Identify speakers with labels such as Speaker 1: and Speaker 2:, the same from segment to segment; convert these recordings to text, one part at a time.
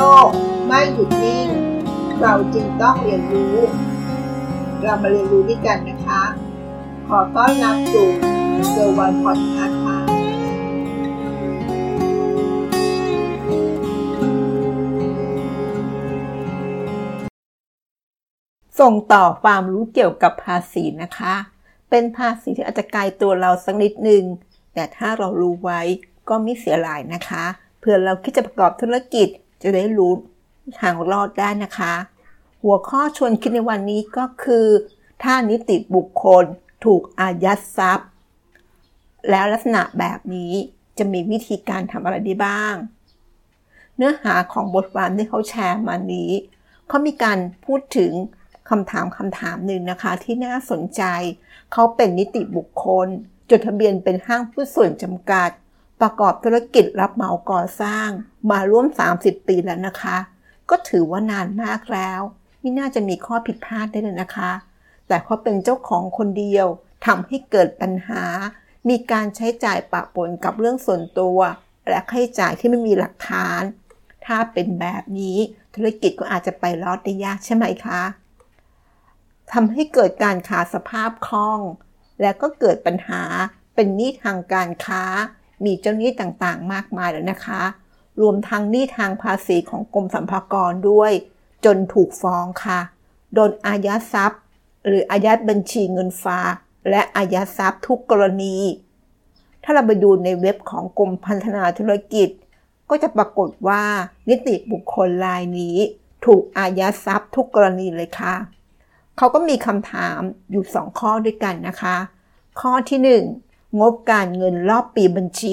Speaker 1: โลกไม่หยุดนิ่ง เราจึงต้องเรียนรู้ เรามาเรียนรู้ด้วยกันนะคะ ขอต้อนรับสู่เซอร์วันพอดคาส์ค่ะส่งต่อความรู้เกี่ยวกับภาษีนะคะ เป็นภาษีที่อาจจะไกลตัวเราสักนิดหนึ่งแต่ถ้าเรารู้ไว้ก็ไม่เสียหลายนะคะ เพื่อเราคิดจะประกอบธุรกิจ จะได้รู้ทางรอดได้นะคะ หัวข้อชวนคิดในวันนี้ก็คือ ถ้านิติบุคคลถูกอายัดทรัพย์ แล้วลักษณะแบบนี้จะมีวิธีการทำอะไรได้บ้าง เนื้อหาของบทความที่เขาแชร์มานี้เขามีการพูดถึงคำถามคำถามหนึ่งนะคะ ที่น่าสนใจ เขาเป็นนิติบุคคล จดทะเบียนเป็นห้างผู้ส่วนจำกัด ประกอบธุรกิจรับเหมาก่อสร้างมาร่วม 30 ปีแล้วนะคะ ก็ถือว่านานมากแล้ว ไม่น่าจะมีข้อผิดพลาดได้เลยนะคะ แต่เขาเป็นเจ้าของคนเดียวทำให้เกิดปัญหา มีการใช้จ่ายปะปนกับเรื่องส่วนตัว และค่าใช้จ่ายที่ไม่มีหลักฐาน ถ้าเป็นแบบนี้ธุรกิจก็อาจจะไปรอดได้ยากใช่ไหมคะทำให้เกิดการขาดสภาพคล่อง และก็เกิดปัญหาเป็นหนี้ทางการค้า มีเจ้าหนี้ต่างๆ มากมายแล้วนะคะ รวมทั้งหนี้ทางภาษีของกรมสรรพากรด้วย จนถูกฟ้องค่ะ โดนอายัดทรัพย์ หรืออายัดบัญชีเงินฝาก และอายัดทรัพย์ทุกกรณี ถ้าเราไปดูในเว็บของกรมพัฒนาธุรกิจ ก็จะปรากฏว่านิติบุคคลรายนี้ ถูกอายัดทรัพย์ทุกกรณีเลยค่ะเขาก็มีคำถามอยู่ 2 ข้อด้วยกันนะคะ ข้อที่ 1 งบการเงินรอบปีบัญชี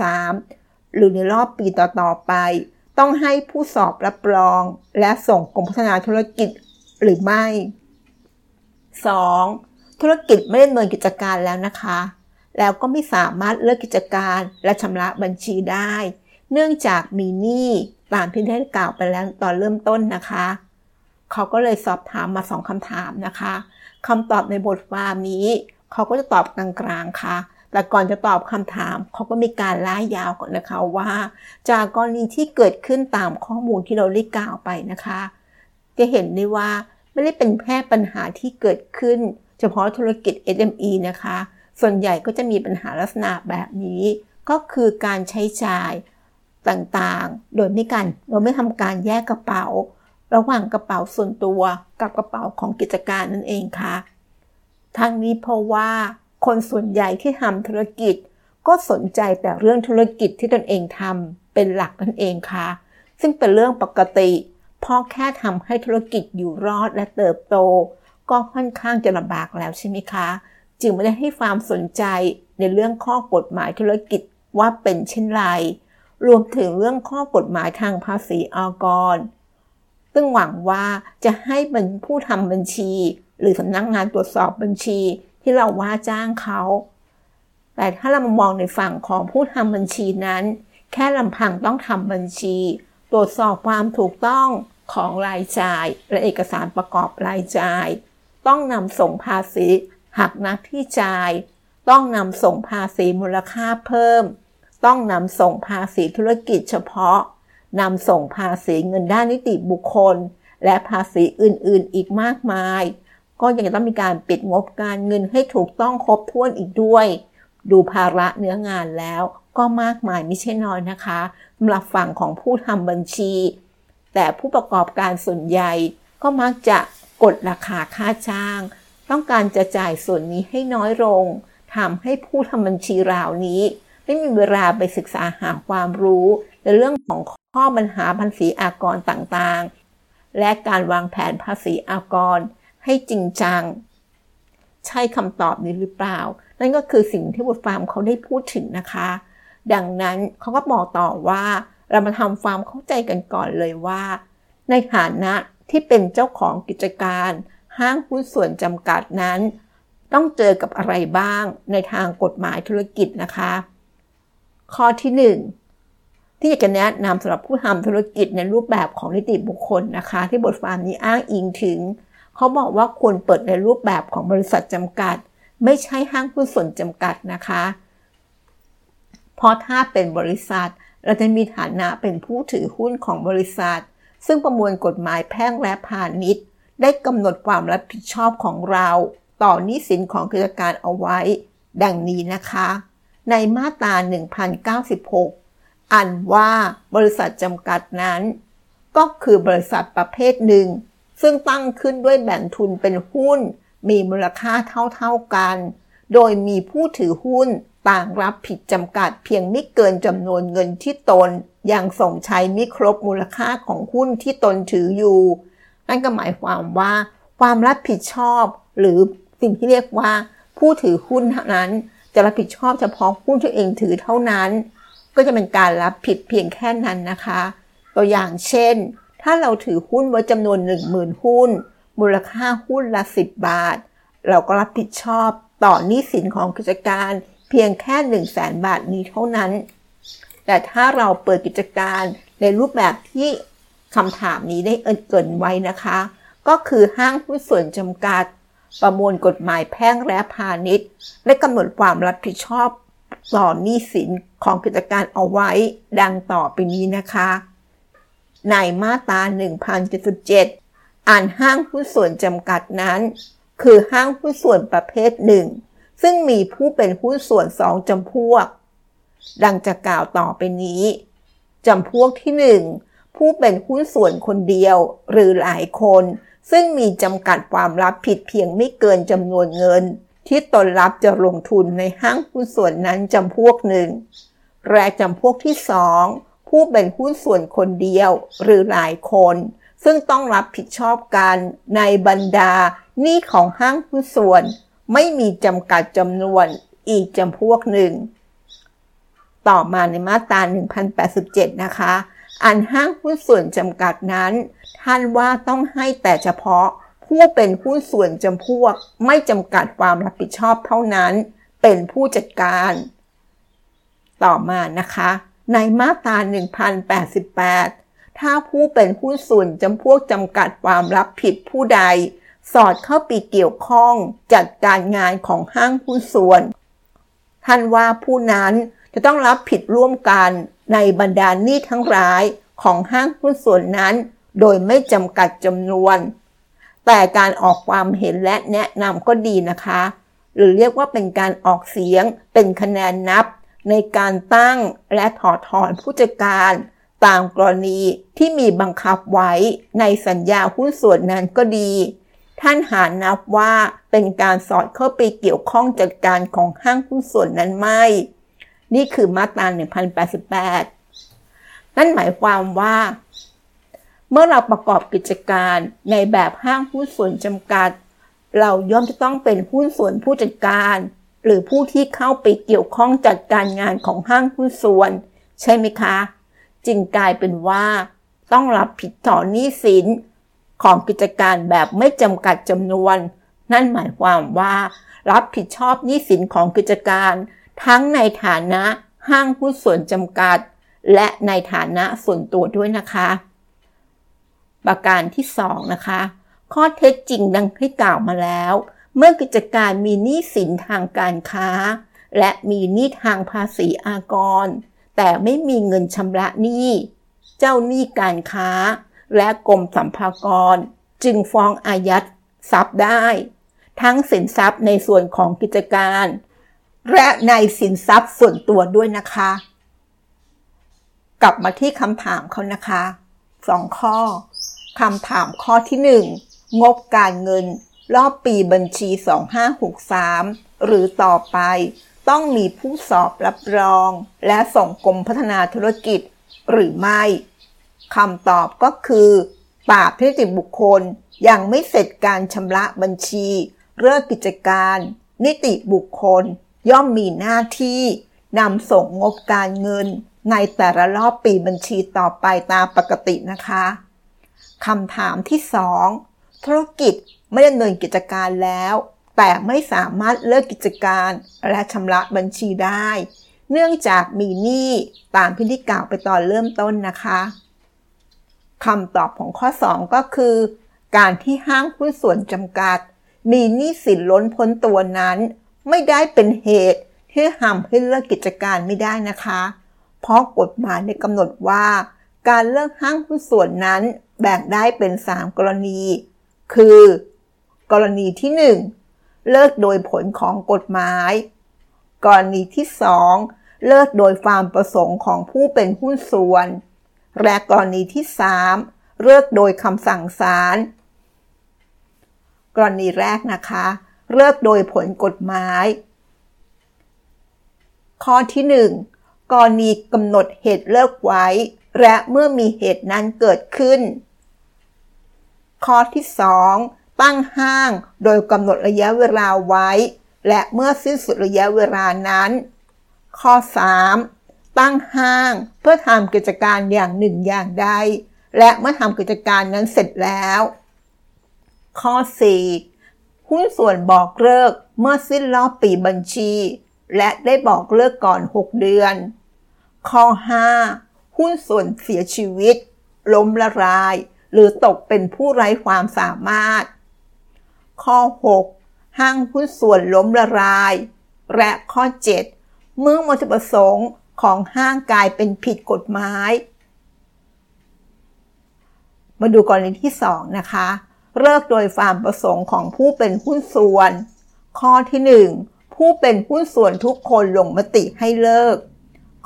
Speaker 1: 2563 หรือในรอบปีต่อ ๆ ไป ต้องให้ผู้สอบรับรอง และส่งกรมพัฒนาธุรกิจหรือไม่ 2. ธุรกิจไม่ได้ดำเนินกิจการแล้วนะคะ แล้วก็ไม่สามารถเลิกกิจการและชำระบัญชีได้ เนื่องจากมีหนี้ตามที่ได้กล่าวไปแล้วตอนเริ่มต้นนะคะ เขาก็เลยสอบถามมาสองคำถามนะคะคำตอบในบทความนี้ เขาก็จะตอบกลางๆค่ะ แต่ก่อนจะตอบคำถาม เขาก็มีการล่ายาวก่อนนะคะว่า จากกรณีที่เกิดขึ้นตามข้อมูลที่เราได้กล่าวไปนะคะ จะเห็นได้ว่าไม่ได้เป็นแค่ปัญหาที่เกิดขึ้น เฉพาะธุรกิจ SME นะคะ ส่วนใหญ่ก็จะมีปัญหาลักษณะแบบนี้ ก็คือการใช้จ่ายต่างๆ โดยไม่กันเราไม่ทำการแยกกระเป๋า ระหว่างกระเป๋าส่วนตัวกับกระเป๋าของกิจการนั่นเองค่ะ ทั้งนี้เพราะว่าคนส่วนใหญ่ที่ทำธุรกิจ ก็สนใจแต่เรื่องธุรกิจที่ตนเองทำเป็นหลักนั่นเองค่ะ ซึ่งเป็นเรื่องปกติพอแค่ทำให้ธุรกิจอยู่รอดและเติบโต ก็ค่อนข้างจะลำบากแล้วใช่ไหมคะ จึงไม่ได้ให้ความสนใจในเรื่องข้อกฎหมายธุรกิจว่าเป็นเช่นไร รวมถึงเรื่องข้อกฎหมายทางภาษีอากร ซึ่งหวังว่าจะให้ผู้ทำบัญชี หรือสำนักงงานตรวจสอบบัญชีที่เราว่าจ้างเขา แต่ถ้าเรามองในฝั่งของผู้ทำบัญชีนั้น แค่ลำพังต้องทำบัญชี ตรวจสอบความถูกต้องของรายจ่าย และเอกสารประกอบรายจ่าย ต้องนำส่งภาษีหักนักที่จ่าย ต้องนำส่งภาษีมูลค่าเพิ่ม ต้องนำส่งภาษีธุรกิจเฉพาะนำส่งภาษีเงินด้านนิติบุคคล และภาษีอื่นๆอีกมากมาย ก็ยังต้องมีการปิดงบการเงินให้ถูกต้องครบถ้วนอีกด้วย ดูภาระเนื้องานแล้วก็มากมายไม่ใช่น้อยนะคะสำหรับฝั่งของผู้ทำบัญชี แต่ผู้ประกอบการส่วนใหญ่ก็มักจะกดราคาค่าจ้าง ต้องการจะจ่ายส่วนนี้ให้น้อยลงทำให้ผู้ทำบัญชีราวนี้ ไม่มีเวลาไปศึกษาหาความรู้ ในเรื่องของข้อปัญหาภาษีอากรต่างๆ และการวางแผนภาษีอากร ให้จริงจัง ใช่คำตอบนี้หรือเปล่า นั่นก็คือสิ่งที่บทความเขาได้พูดถึงนะคะ ดังนั้นเขาก็บอกต่อว่า เรามาทำความเข้าใจกันก่อนเลยว่า ในฐานะที่เป็นเจ้าของกิจการ ห้างหุ้นส่วนจำกัดนั้น ต้องเจอกับอะไรบ้างในทางกฎหมายธุรกิจนะคะ ข้อที่ 1ที่อยากจะแนะนำสำหรับผู้ทำธุรกิจในรูปแบบของนิติบุคคลนะคะ ที่บทความนี้อ้างอิงถึง เขาบอกว่าควรเปิดในรูปแบบของบริษัทจำกัด ไม่ใช่ห้างหุ้นส่วนจำกัดนะคะ เพราะถ้าเป็นบริษัท เราจะมีฐานะเป็นผู้ถือหุ้นของบริษัท ซึ่งประมวลกฎหมายแพ่งและพาณิชย์ ได้กำหนดความรับผิดชอบของเรา ต่อนี้สินของกิจการเอาไว้ ดังนี้นะคะ ในมาตรา1096 อันว่าบริษัทจำกัดนั้น ก็คือบริษัทประเภทหนึ่ง ซึ่งตั้งขึ้นด้วยแบ่งทุนเป็นหุ้น มีมูลค่าเท่าๆกัน โดยมีผู้ถือหุ้นต่างรับผิดจำกัดเพียงไม่เกินจำนวนเงินที่ตน ยังส่งใช้ไม่ครบมูลค่าของหุ้นที่ตนถืออยู่ นั่นก็หมายความว่า ความรับผิดชอบ หรือสิ่งที่เรียกว่า ผู้ถือหุ้นเท่านั้น จะรับผิดชอบเฉพาะหุ้นที่เองถือเท่านั้น ก็จะเป็นการรับผิดเพียงแค่นั้นนะคะ ตัวอย่างเช่น ถ้าเราถือหุ้นไว้จำนวน 10,000 หุ้น มูลค่าหุ้นละ 10 บาท เราก็รับผิดชอบต่อหนี้สินของกิจการเพียงแค่ 1 0 0 0 0แสนบาทนี้เท่านั้น แต่ถ้าเราเปิดกิจการในรูปแบบที่คำถามนี้ได้เอินเกินไว้นะคะ ก็คือห้างหุ้นส่วนจำกัด ประมวลกฎหมายแพ่งและพาณิชย์ ได้กำหนดความรับผิดชอบต่อหนี้สินของกิจการเอาไว้ ดังต่อไปนี้นะคะ ในมาตรา1077อ่านห้างหุ้นส่วนจำกัดนั้น คือห้างหุ้นส่วนประเภทหนึ่ง ซึ่งมีผู้เป็นหุ้นส่วนสองจำพวก ดังจะกล่าวต่อไปนี้จำพวกที่หนึ่งผู้เป็นหุ้นส่วนคนเดียวหรือหลายคน ซึ่งมีจำกัดความรับผิดเพียงไม่เกินจำนวนเงิน ที่ตนรับจะลงทุนในห้างหุ้นส่วนนั้นจำพวกหนึ่งและจำพวกที่สอง ผู้เป็นหุ้นส่วนคนเดียวหรือหลายคน ซึ่งต้องรับผิดชอบกันในบรรดาหนี้ของห้างหุ้นส่วน ไม่มีจำกัดจำนวนอีกจำพวกหนึ่ง ต่อมาในมาตรา 1087 นะคะ อันห้างหุ้นส่วนจำกัดนั้น ท่านว่าต้องให้แต่เฉพาะผู้เป็นหุ้นส่วนจำพวก ไม่จำกัดความรับผิดชอบเท่านั้น เป็นผู้จัดการ ต่อมานะคะ ในมาตรา1088 ถ้าผู้เป็นหุ้นส่วนจำพวกจำกัดความรับผิดผู้ใด สอดเข้าไปเกี่ยวข้องจัดการงานของห้างหุ้นส่วน ท่านว่าผู้นั้นจะต้องรับผิดร่วมกันในบรรดาหนี้ทั้งหลายของห้างหุ้นส่วนนั้น โดยไม่จำกัดจำนวน แต่การออกความเห็นและแนะนำก็ดีนะคะ หรือเรียกว่าเป็นการออกเสียงเป็นคะแนนนับ ในการตั้งและถอดถอนผู้จัดการตามกรณีที่มีบังคับไว้ในสัญญาหุ้นส่วนนั้นก็ดี ท่านหานับว่าเป็นการสอดเข้าไปเกี่ยวข้องจัดการของห้างหุ้นส่วนนั้นไม่นี่คือมาตรา 1088 นั่นหมายความว่า เมื่อเราประกอบกิจการในแบบห้างหุ้นส่วนจำกัด เราย่อมจะต้องเป็นหุ้นส่วนผู้จัดการ หรือผู้ที่เข้าไปเกี่ยวข้องจัดการงานของห้างหุ้นส่วน ใช่ไหมคะ จึงกลายเป็นว่า ต้องรับผิดต่อหนี้สิน ของกิจการแบบไม่จำกัดจำนวน นั่นหมายความว่า รับผิดชอบหนี้สินของกิจการ ทั้งในฐานะห้างหุ้นส่วนจำกัด และในฐานะส่วนตัวด้วยนะคะ ประการที่ 2 นะคะ ข้อเท็จจริงดังที่กล่าวมาแล้ว เมื่อกิจการมีหนี้สินทางการค้า และมีหนี้ทางภาษีอากร แต่ไม่มีเงินชำระหนี้ เจ้าหนี้การค้า และกรมสัมภากร จึงฟ้องอายัดทรัพย์ได้ ทั้งสินทรัพย์ในส่วนของกิจการ และในสินทรัพย์ส่วนตัวด้วยนะคะ กลับมาที่คำถามเขานะคะสองข้อคำถามข้อที่หนึ่งงบการเงิน รอบปีบัญชี 2563 หรือต่อไป ต้องมีผู้สอบรับรอง และส่งกรมพัฒนาธุรกิจ หรือไม่คำตอบก็คือปราบนิติบุคคลยังไม่เสร็จการชำระบัญชีเลิกกิจการ นิติบุคคล ย่อมมีหน้าที่นำส่งงบการเงิน ในแต่ละรอบปีบัญชีต่อไปตามปกตินะคะคำถามที่ 2 ธุรกิจ ไม่ดำเนินกิจการแล้ว แต่ไม่สามารถเลิกกิจการและชำระบัญชีได้ เนื่องจากมีหนี้ตามพิธีกล่าวไปตอนเริ่มต้นนะคะคำตอบของข้อ 2 ก็คือ การที่ห้างหุ้นส่วนจำกัด มีหนี้สินล้นพ้นตัวนั้น ไม่ได้เป็นเหตุที่ทำให้เลิกกิจการไม่ได้นะคะ เพราะกฎหมายในกำหนดว่า การเลิกห้างหุ้นส่วนนั้นแบ่งได้เป็น 3 กรณี คือ กรณีที่ 1 เลิกโดยผลของกฎหมาย กรณีที่ 2 เลิกโดยความประสงค์ของผู้เป็นหุ้นส่วน และกรณีที่ 3 เลิกโดยคำสั่งศาลกรณีแรกนะคะ เลิกโดยผลกฎหมาย ข้อที่ 1 กรณีกำหนดเหตุเลิกไว้ และเมื่อมีเหตุนั้นเกิดขึ้น ข้อที่ 2 ตั้งห้าง โดยกำหนดระยะเวลาไว้ และเมื่อสิ้นสุดระยะเวลานั้น ข้อ 3 ตั้งห้างเพื่อทำกิจการอย่างหนึ่งอย่างใด และเมื่อทำกิจการนั้นเสร็จแล้ว ข้อ 4 หุ้นส่วนบอกเลิกเมื่อสิ้นรอบปีบัญชี และได้บอกเลิกก่อน 6 เดือน ข้อ 5 หุ้นส่วนเสียชีวิต ล้มละลาย หรือตกเป็นผู้ไร้ความสามารถ ข้อ 6 ห้างหุ้นส่วนล้มละลาย และข้อ 7 เมื่อวัตถุประสงค์ของห้างกลายเป็นผิดกฎหมาย มาดูกรณีที่ 2 นะคะ เลิกโดยความประสงค์ของผู้เป็นหุ้นส่วน ข้อที่ 1 ผู้เป็นหุ้นส่วนทุกคนลงมติให้เลิก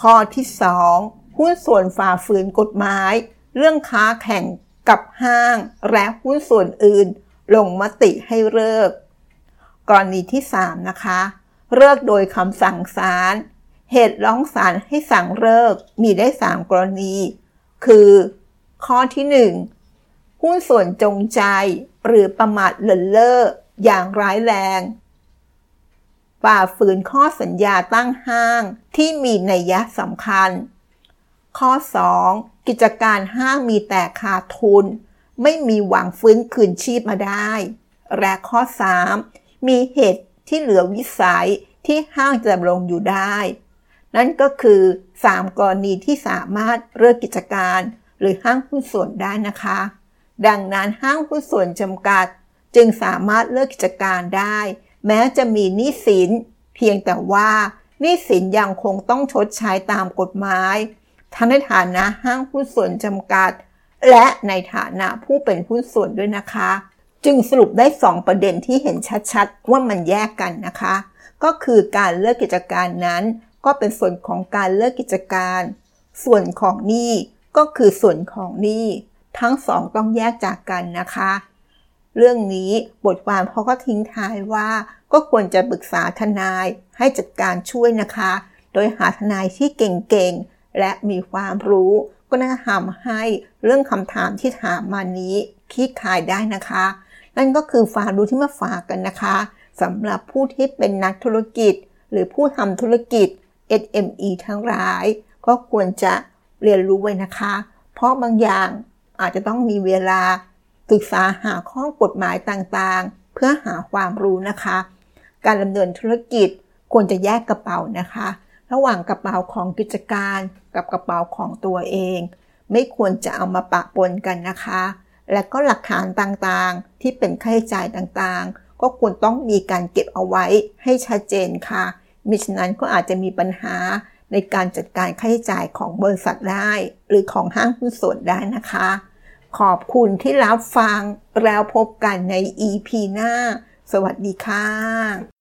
Speaker 1: ข้อที่ 2 หุ้นส่วนฝ่าฝืนกฎหมาย เรื่องค้าแข่งกับห้างและหุ้นส่วนอื่น ลงมติให้เลิก กรณีที่ 3 นะคะเลิกโดยคำสั่งศาลเหตุร้องศาลให้สั่งเลิกมีได้ 3 กรณี คือ ข้อที่ 1 หุ้นส่วนจงใจหรือประมาทเลินเล่ออย่างร้ายแรงฝ่าฝืนข้อสัญญาตั้งห้างที่มีนัยยะสำคัญ ข้อ 2 กิจการห้างมีแต่ขาดทุน ไม่มีหวังฟื้นคืนชีพมาได้ และข้อ 3 มีเหตุที่เหลือวิสัยที่ห้างจะดำรงอยู่ได้ นั่นก็คือ 3 กรณีที่สามารถเลิกกิจการ หรือห้างหุ้นส่วนได้นะคะ ดังนั้นห้างหุ้นส่วนจำกัด จึงสามารถเลิกกิจการได้ แม้จะมีหนี้สิน เพียงแต่ว่าหนี้สินยังคงต้องชดใช้ตามกฎหมายทั้งในฐานะห้างหุ้นส่วนจำกัด และในฐานะผู้เป็นหุ้นส่วนด้วยนะคะ จึงสรุปได้ 2 ประเด็นที่เห็นชัดๆ ว่ามันแยกกันนะคะ ก็คือการเลิกกิจการนั้น ก็เป็นส่วนของการเลิกกิจการ ส่วนของหนี้ก็คือส่วนของหนี้ทั้งสองต้องแยกจากกันนะคะ เรื่องนี้บทความเขาก็ทิ้งท้ายว่า ก็ควรจะปรึกษาทนายให้จัดการช่วยนะคะ โดยหาทนายที่เก่งๆและมีความรู้ ก็น่าทำให้เรื่องคำถามที่ถามมานี้คลี่คลายได้นะคะ นั่นก็คือความรู้ที่มาฝากกันนะคะสำหรับผู้ที่เป็นนักธุรกิจ หรือผู้ทำธุรกิจ SME ทั้งหลาย ก็ควรจะเรียนรู้ไว้นะคะ เพราะบางอย่างอาจจะต้องมีเวลาศึกษาหาข้อกฎหมายต่างๆ เพื่อหาความรู้นะคะ การดำเนินธุรกิจควรจะแยกกระเป๋านะคะ ระหว่างกระเป๋าของกิจการกับกระเป๋าของตัวเอง ไม่ควรจะเอามาปะปนกันนะคะ และก็หลักฐานต่างๆ ที่เป็นค่าใช้จ่ายต่างๆ ก็ควรต้องมีการเก็บเอาไว้ให้ชัดเจนค่ะมิฉะนั้นก็อาจจะมีปัญหาในการจัดการค่าใช้จ่ายของบริษัทได้ หรือของห้างหุ้นส่วนได้นะคะ ขอบคุณที่รับฟังแล้วพบกันใน EP หน้า สวัสดีค่ะ